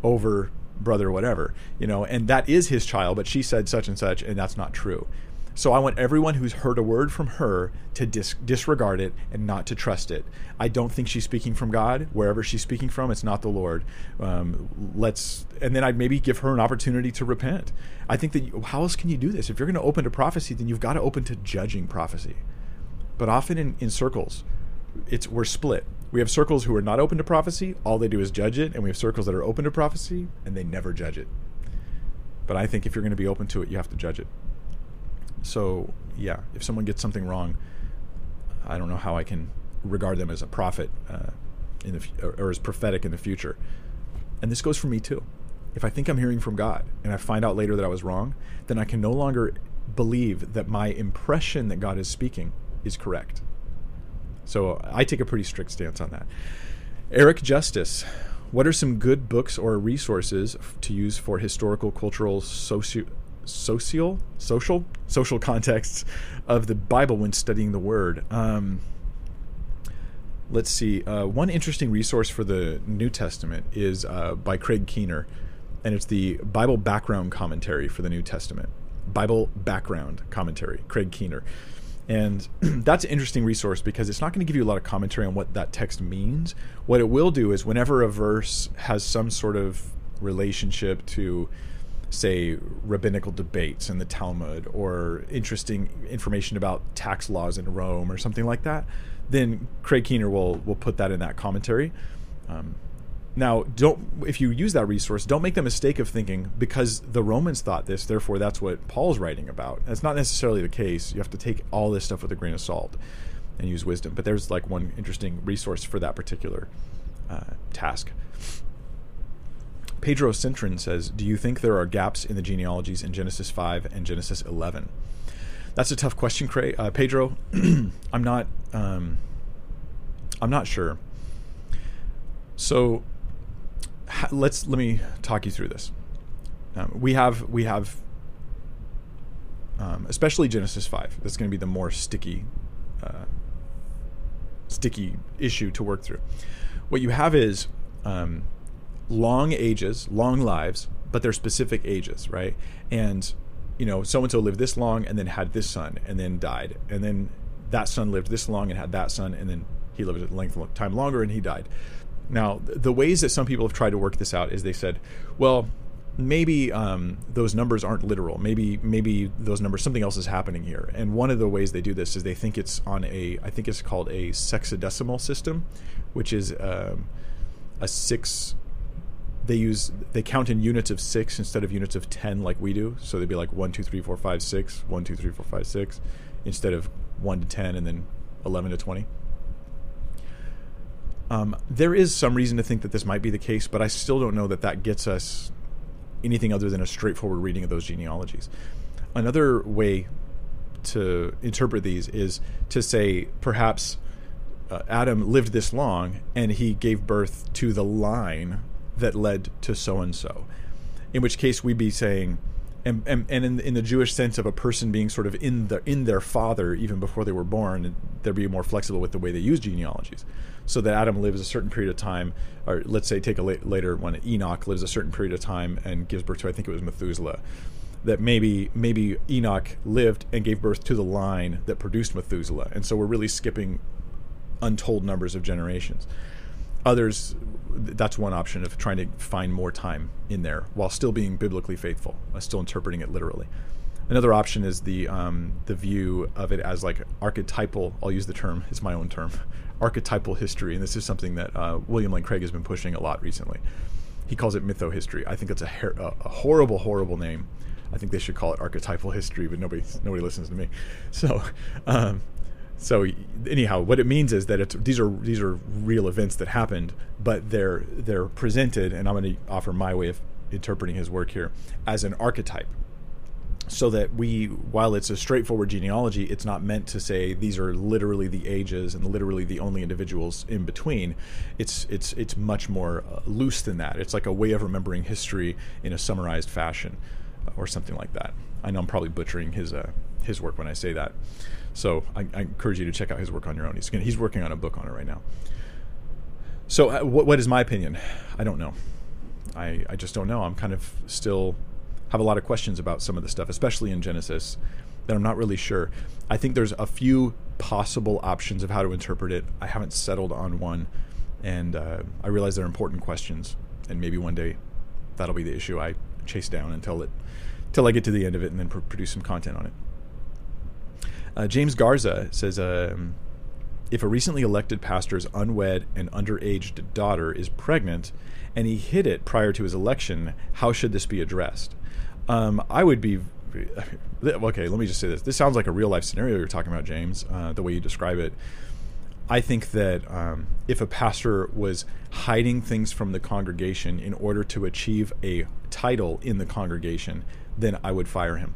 over brother, whatever, you know, and that is his child, but she said such and such, and that's not true. So I want everyone who's heard a word from her to dis- disregard it and not to trust it. I don't think she's speaking from God. Wherever she's speaking from, it's not the Lord. Um, let's and then I'd maybe give her an opportunity to repent. I think that you, how else can you do this? If you're going to open to prophecy, then you've got to open to judging prophecy. But often in, in circles, it's we're split. We have circles who are not open to prophecy. All they do is judge it, and we have circles that are open to prophecy and they never judge it. But I think if you're going to be open to it, you have to judge it. So yeah, if someone gets something wrong, I don't know how I can regard them as a prophet uh, in the or, or as prophetic in the future. And this goes for me too. If I think I'm hearing from God and I find out later that I was wrong, then I can no longer believe that my impression that God is speaking is correct. So I take a pretty strict stance on that. Eric Justice, what are some good books or resources to use for historical, cultural, socio social social social contexts of the Bible when studying the Word. Um, let's see. Uh, one interesting resource for the New Testament is uh, by Craig Keener, and it's the Bible Background Commentary for the New Testament. Bible Background Commentary, Craig Keener. And that's an interesting resource because it's not going to give you a lot of commentary on what that text means. What it will do is whenever a verse has some sort of relationship to say rabbinical debates in the Talmud or interesting information about tax laws in Rome or something like that, then Craig Keener will will put that in that commentary. Um, now, don't if you use that resource, don't make the mistake of thinking because the Romans thought this, therefore that's what Paul's writing about. That's not necessarily the case. You have to take all this stuff with a grain of salt and use wisdom. But there's like one interesting resource for that particular uh, task. Pedro Cintron says, Do you think there are gaps in the genealogies in Genesis 5 and Genesis 11? That's a tough question, Cray. Uh, Pedro. I'm not. Um, I'm not sure. So let's let me talk you through this. Um, we have we have um, especially Genesis five. That's going to be the more sticky uh, sticky issue to work through. What you have is um, long ages, long lives, but they're specific ages, right? And you know, so and so lived this long and then had this son and then died, and then that son lived this long and had that son, and then he lived a length of time longer and he died. Now, the ways that some people have tried to work this out is they said, well, maybe um, those numbers aren't literal. Maybe maybe those numbers something else is happening here. And one of the ways they do this is they think it's on a I think it's called a sexadecimal system, which is um, a six. They use they count in units of six instead of units of ten like we do. So they'd be like one two three four five six one two three four five six instead of one to ten and then eleven to twenty. Um, there is some reason to think that this might be the case, but I still don't know that that gets us anything other than a straightforward reading of those genealogies. Another way to interpret these is to say perhaps uh, Adam lived this long and he gave birth to the line that led to so and so. In which case we'd be saying, and, and, and in, in, the Jewish sense of a person being sort of in the in their father even before they were born, they'd be more flexible with the way they use genealogies so that Adam lives a certain period of time, or let's say take a la- later one, Enoch lives a certain period of time and gives birth to, I think it was Methuselah. That maybe maybe Enoch lived and gave birth to the line that produced Methuselah, and so we're really skipping untold numbers of generations. Others, that's one option of trying to find more time in there while still being biblically faithful, uh, still interpreting it literally. Another option is the um, the view of it as like archetypal. I'll use the term; it's my own term archetypal history, and this is something that uh, William Lane Craig has been pushing a lot recently. He calls it mytho-history. I think it's a, her- a horrible, horrible name. I think they should call it archetypal history, but nobody nobody listens to me. So, um, so anyhow, what it means is that these are these are real events that happened, but they're they're presented, and I'm going to offer my way of interpreting his work here as an archetype. So that we while it's a straightforward genealogy it's not meant to say these are literally the ages and literally the only individuals in between. It's it's it's much more uh, loose than that. It's like a way of remembering history in a summarized fashion or something like that. I know i'm probably butchering his uh, his work when i say that so I, I, encourage you to check out his work on your own he's he's working on a book on it right now so uh, what, what is my opinion i don't know I, I just don't know i'm kind of still have a lot of questions about some of the stuff, especially in Genesis, that I'm not really sure. I think there's a few possible options of how to interpret it. I haven't settled on one, and uh, I realize they're important questions, and maybe one day that'll be the issue I chase down until it, until I get to the end of it, and then pr- produce some content on it. Uh, James Garza says, um, if a recently elected pastor's unwed and underage daughter is pregnant, and he hid it prior to his election, how should this be addressed? Um, I would be okay. Let me just say this. This sounds like a real life scenario you're talking about, James. Uh, the way you describe it, I think that um, if a pastor was hiding things from the congregation in order to achieve a title in the congregation, then I would fire him.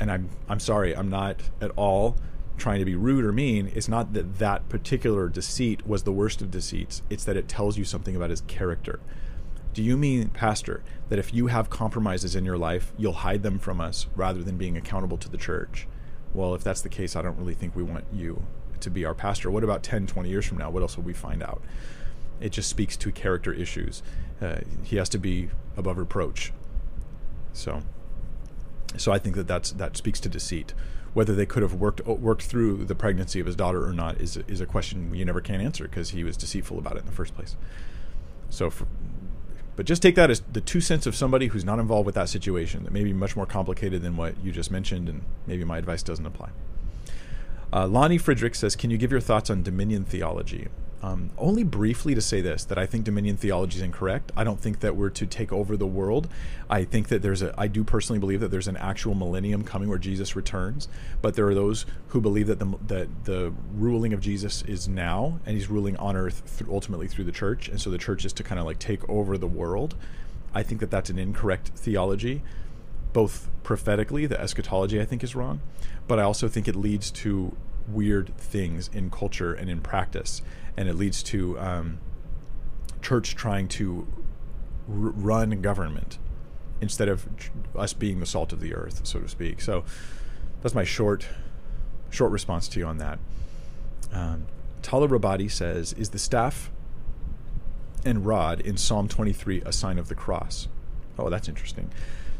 And I'm I'm sorry. I'm not at all trying to be rude or mean. It's not that that particular deceit was the worst of deceits. It's that it tells you something about his character. Do you mean, Pastor, that if you have compromises in your life, you'll hide them from us rather than being accountable to the church? Well, if that's the case, I don't really think we want you to be our pastor. What about 10, 20 years from now? What else will we find out? It just speaks to character issues. Uh, he has to be above reproach. So, so I think that that's, that speaks to deceit. Whether they could have worked worked through the pregnancy of his daughter or not is is a question you never can answer because he was deceitful about it in the first place. So, for, but just take that as the two cents of somebody who's not involved with that situation that may be much more complicated than what you just mentioned, and maybe my advice doesn't apply. Uh, Lonnie Friedrich says, Can you give your thoughts on dominion theology? Um, only briefly to say this that I think dominion theology is incorrect. I don't think that we're to take over the world. I think that there's a, I do personally believe that there's an actual millennium coming where Jesus returns. But there are those who believe that the that the ruling of Jesus is now, and he's ruling on earth th- ultimately through the church, and so the church is to kind of like take over the world. I think that that's an incorrect theology, both prophetically, the eschatology I think is wrong, but I also think it leads to weird things in culture and in practice and it leads to um, church trying to r- run government instead of us being the salt of the earth, so to speak. So that's my short short response to you on that. Um, Tala Rabadi says, "Is the staff and rod in Psalm 23 a sign of the cross?" Oh, that's interesting.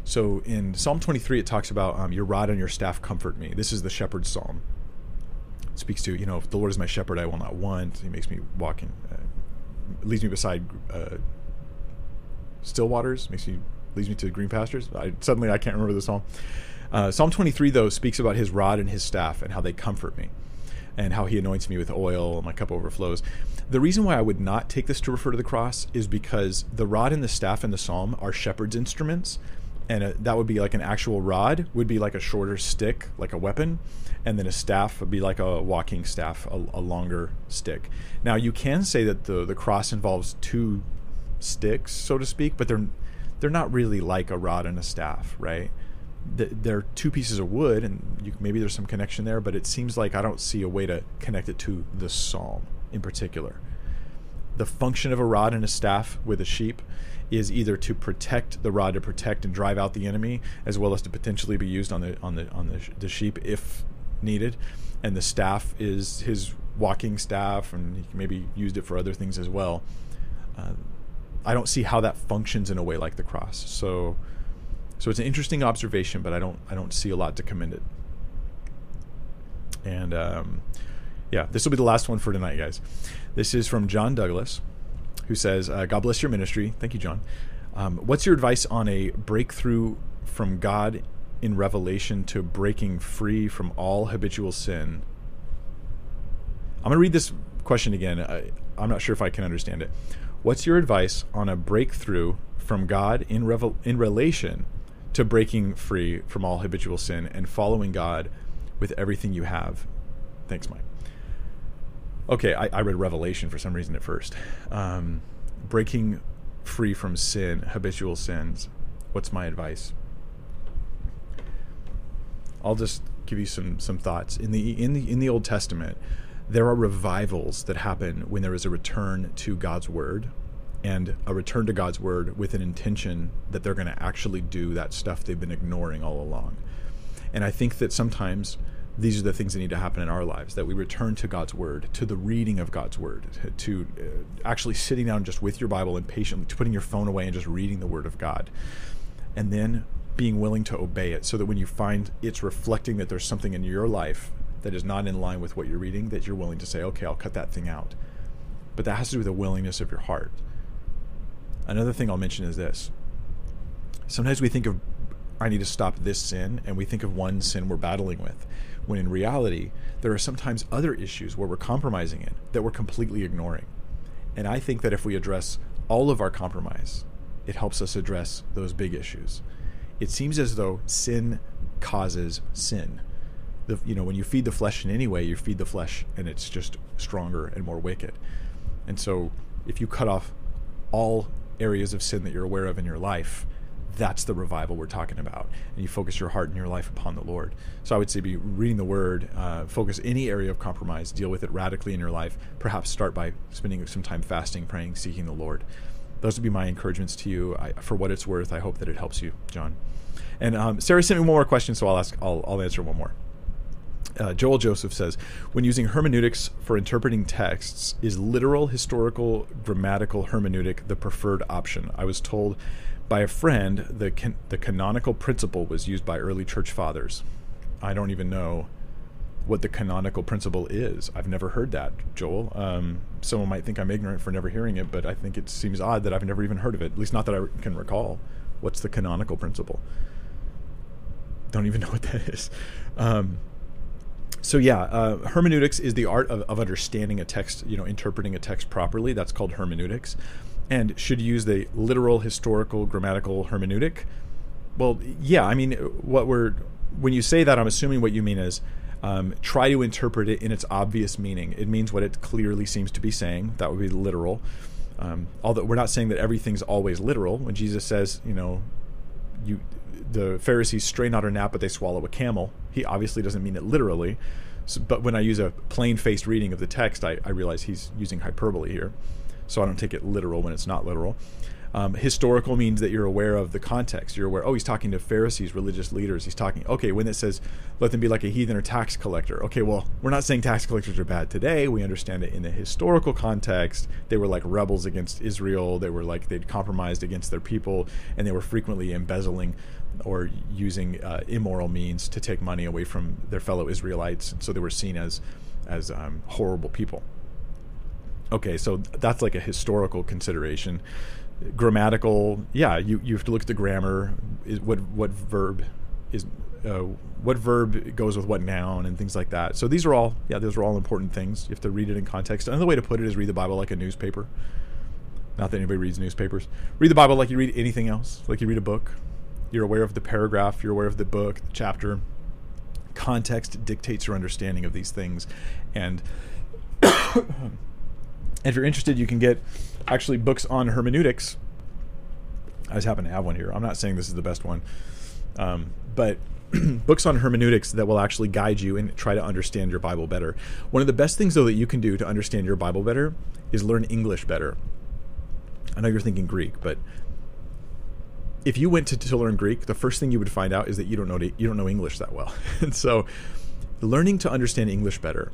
So in Psalm 23, it talks about um, your rod and your staff comfort me. This is the shepherd's psalm. Speaks to you know, if the Lord is my shepherd, I will not want. He makes me walk in, uh, leads me beside uh, still waters, makes me leads me to green pastures. I, suddenly, I can't remember the psalm. Uh, psalm 23 though speaks about his rod and his staff and how they comfort me, and how he anoints me with oil and my cup overflows. The reason why I would not take this to refer to the cross is because the rod and the staff in the psalm are shepherd's instruments and a, that would be like an actual rod would be like a shorter stick like a weapon and then a staff would be like a walking staff a, a, longer stick. Now you can say that the the cross involves two sticks so to speak but they're they're not really like a rod and a staff right? They're two pieces of wood and you, maybe there's some connection there but it seems like i don't see a way to connect it to the psalm in particular. The function of a rod and a staff with a sheep is either to protect the rod to protect and drive out the enemy, as well as to potentially be used on the on the on the, the sheep if needed. And the staff is his walking staff, and he maybe used it for other things as well. Uh, I don't see how that functions in a way like the cross. So, so it's an interesting observation, but I don't I don't see a lot to commend it. And um, yeah, this will be the last one for tonight, guys. This is from John Douglas who says, uh, God bless your ministry. Thank you, John. Um, what's your advice on a breakthrough from God in revelation to breaking free from all habitual sin? I'm going to read this question again. I, I'm not sure if I can understand it. What's your advice on a breakthrough from God in, revel- in relation to breaking free from all habitual sin and following God with everything you have? Thanks, Mike. Okay, I, I, read Revelation for some reason at first. Um, breaking free from sin, habitual sins. What's my advice? I'll just give you some some thoughts. In the in the in the Old Testament, there are revivals that happen when there is a return to God's word and a return to God's word with an intention that they're going to actually do that stuff they've been ignoring all along. And I think that sometimes these are the things that need to happen in our lives that we return to God's word, to the reading of God's word, to, uh, actually sitting down just with your Bible and patiently to putting your phone away and just reading the word of God. And then being willing to obey it so that when you find it's reflecting that there's something in your life that is not in line with what you're reading, that you're willing to say, okay, I'll cut that thing out. But that has to do with the willingness of your heart. Another thing I'll mention is this. Sometimes we think of, I need to stop this sin, and we think of one sin we're battling with when in reality, there are sometimes other issues where we're compromising it that we're completely ignoring. And I think that if we address all of our compromise, it helps us address those big issues. It seems as though sin causes sin. The, you know, when you feed the flesh in any way, you feed the flesh and it's just stronger and more wicked. And so if you cut off all areas of sin that you're aware of in your life, that's the revival we're talking about. And you focus your heart and your life upon the Lord. So I would say be reading the Word, uh, focus any area of compromise, deal with it radically in your life. Perhaps start by spending some time fasting, praying, seeking the Lord. Those would be my encouragements to you. I, for what it's worth, I hope that it helps you, John. And um, Sarah sent me one more question, so I'll ask. I'll, I'll answer one more. Uh, Joel Joseph says, when using hermeneutics for interpreting texts, is literal, historical, grammatical hermeneutic the preferred option? I was told by a friend, the can- the canonical principle was used by early church fathers. I don't even know what the canonical principle is. I've never heard that, Joel. Um, someone might think I'm ignorant for never hearing it, but I think it seems odd that I've never even heard of it. At least not that I can recall. What's the canonical principle? Don't even know what that is. Um, so yeah, uh, hermeneutics is the art of, of understanding a text, you know, interpreting a text properly. That's called hermeneutics and should use the literal historical grammatical hermeneutic well yeah i mean what we're when you say that i'm assuming what you mean is um, try to interpret it in its obvious meaning. It means what it clearly seems to be saying. That would be literal. Um, although we're not saying that everything's always literal. When jesus says you know you the pharisees strain out a gnat but they swallow a camel he obviously doesn't mean it literally. So, but when i use a plain faced reading of the text I, I realize he's using hyperbole here. So I don't take it literal when it's not literal. Um, historical means that you're aware of the context. You're aware, oh, he's talking to Pharisees, religious leaders. He's talking, okay, when it says, let them be like a heathen or tax collector. Okay, well, we're not saying tax collectors are bad today. We understand it in the historical context. They were like rebels against Israel. They were like, they'd compromised against their people, and they were frequently embezzling or using uh, immoral means to take money away from their fellow Israelites. So they were seen as, as um, horrible people. Okay, so that's like a historical consideration grammatical yeah you, you have to look at the grammar is what what verb is uh, what verb goes with what noun and things like that. So these are all yeah those are all important things. You have to read it in context. Another way to put it is read the bible like a newspaper. Not that anybody reads newspapers. Read the bible like you read anything else like you read a book. You're aware of the paragraph you're aware of the book the chapter. Context dictates your understanding of these things. And if you're interested you can get actually books on hermeneutics. I just happen to have one here. I'm not saying this is the best one, um, but books on hermeneutics that will actually guide you and try to understand your Bible better. One of the best things, though, that you can do to understand your Bible better is learn English better. I know you're thinking Greek, but if you went to, to learn Greek, the first thing you would find out is that you don't know you don't know English that well, and so learning to understand English better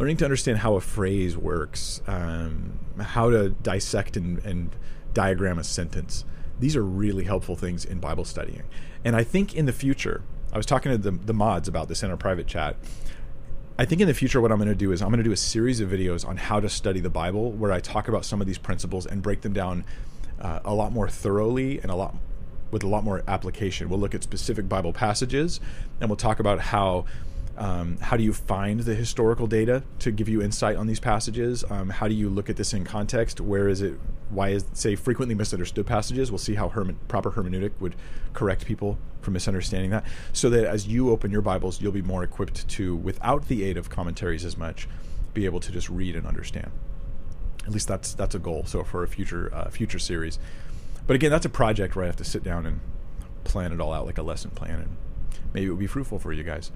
learning to understand how a phrase works, um, how to dissect and, and diagram a sentence. These are really helpful things in Bible studying. And I think in the future, I was talking to the, the mods about this in our private chat. I think in the future, what I'm going to do is I'm going to do a series of videos on how to study the Bible, where I talk about some of these principles and break them down uh, a lot more thoroughly and a lot with a lot more application. We'll look at specific Bible passages, and we'll talk about how um, how do you find the historical data to give you insight on these passages? Um, how do you look at this in context? Where is it? Why is say frequently misunderstood passages? We'll see how proper hermeneutic would correct people from misunderstanding that, so that as you open your Bibles, you'll be more equipped to, without the aid of commentaries as much, be able to just read and understand. At least that's that's a goal. So for a future uh, future series, but again, that's a project where I have to sit down and plan it all out like a lesson plan, and maybe it would be fruitful for you guys.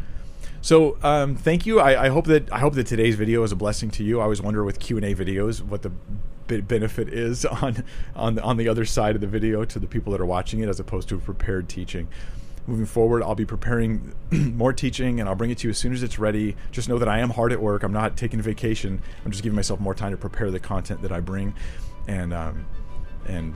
So um, thank you. I, I, hope that I hope that today's video is a blessing to you. I always wonder with Q and A videos what the benefit is on on on the other side of the video to the people that are watching it, as opposed to prepared teaching. Moving forward, I'll be preparing more teaching, and I'll bring it to you as soon as it's ready. Just know that I am hard at work. I'm not taking vacation. I'm just giving myself more time to prepare the content that I bring, and um, and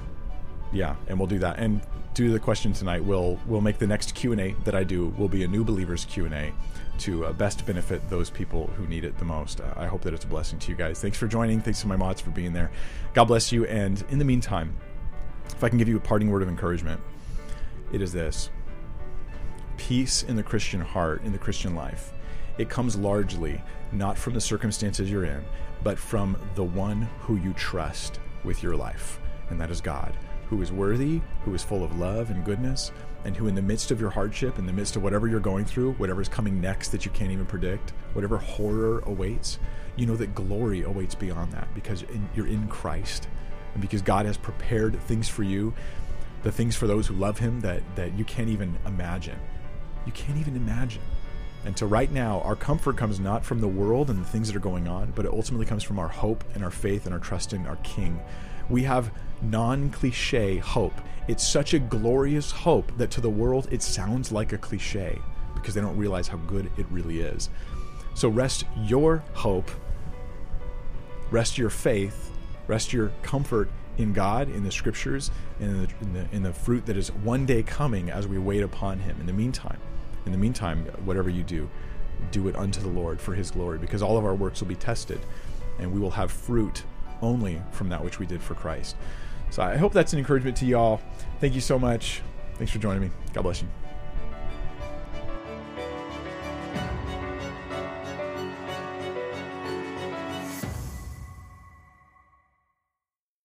yeah, and we'll do that. And to the question tonight, we'll we'll make the next Q and A that I do will be a new believers Q and A to uh, best benefit those people who need it the most. Uh, I hope that it's a blessing to you guys. Thanks for joining. Thanks to my mods for being there. God bless you. And in the meantime, if I can give you a parting word of encouragement, it is this peace in the Christian heart, in the Christian life. It comes largely not from the circumstances you're in, but from the one who you trust with your life, and that is God, who is worthy, who is full of love and goodness, and who, in the midst of your hardship, in the midst of whatever you're going through, whatever is coming next that you can't even predict, whatever horror awaits, you know that glory awaits beyond that because in, you're in Christ and because God has prepared things for you, the things for those who love Him that, that you can't even imagine. You can't even imagine. And so, right now, our comfort comes not from the world and the things that are going on, but it ultimately comes from our hope and our faith and our trust in our King. We have non cliche hope. It's such a glorious hope that to the world it sounds like a cliche because they don't realize how good it really is. So rest your hope, rest your faith, rest your comfort in God, in the scriptures, in the, in the, in the fruit that is one day coming as we wait upon Him. In the meantime, in the meantime, whatever you do, do it unto the Lord for His glory, because all of our works will be tested, and we will have fruit only from that which we did for Christ. So I hope that's an encouragement to y'all. Thank you so much. Thanks for joining me. God bless you.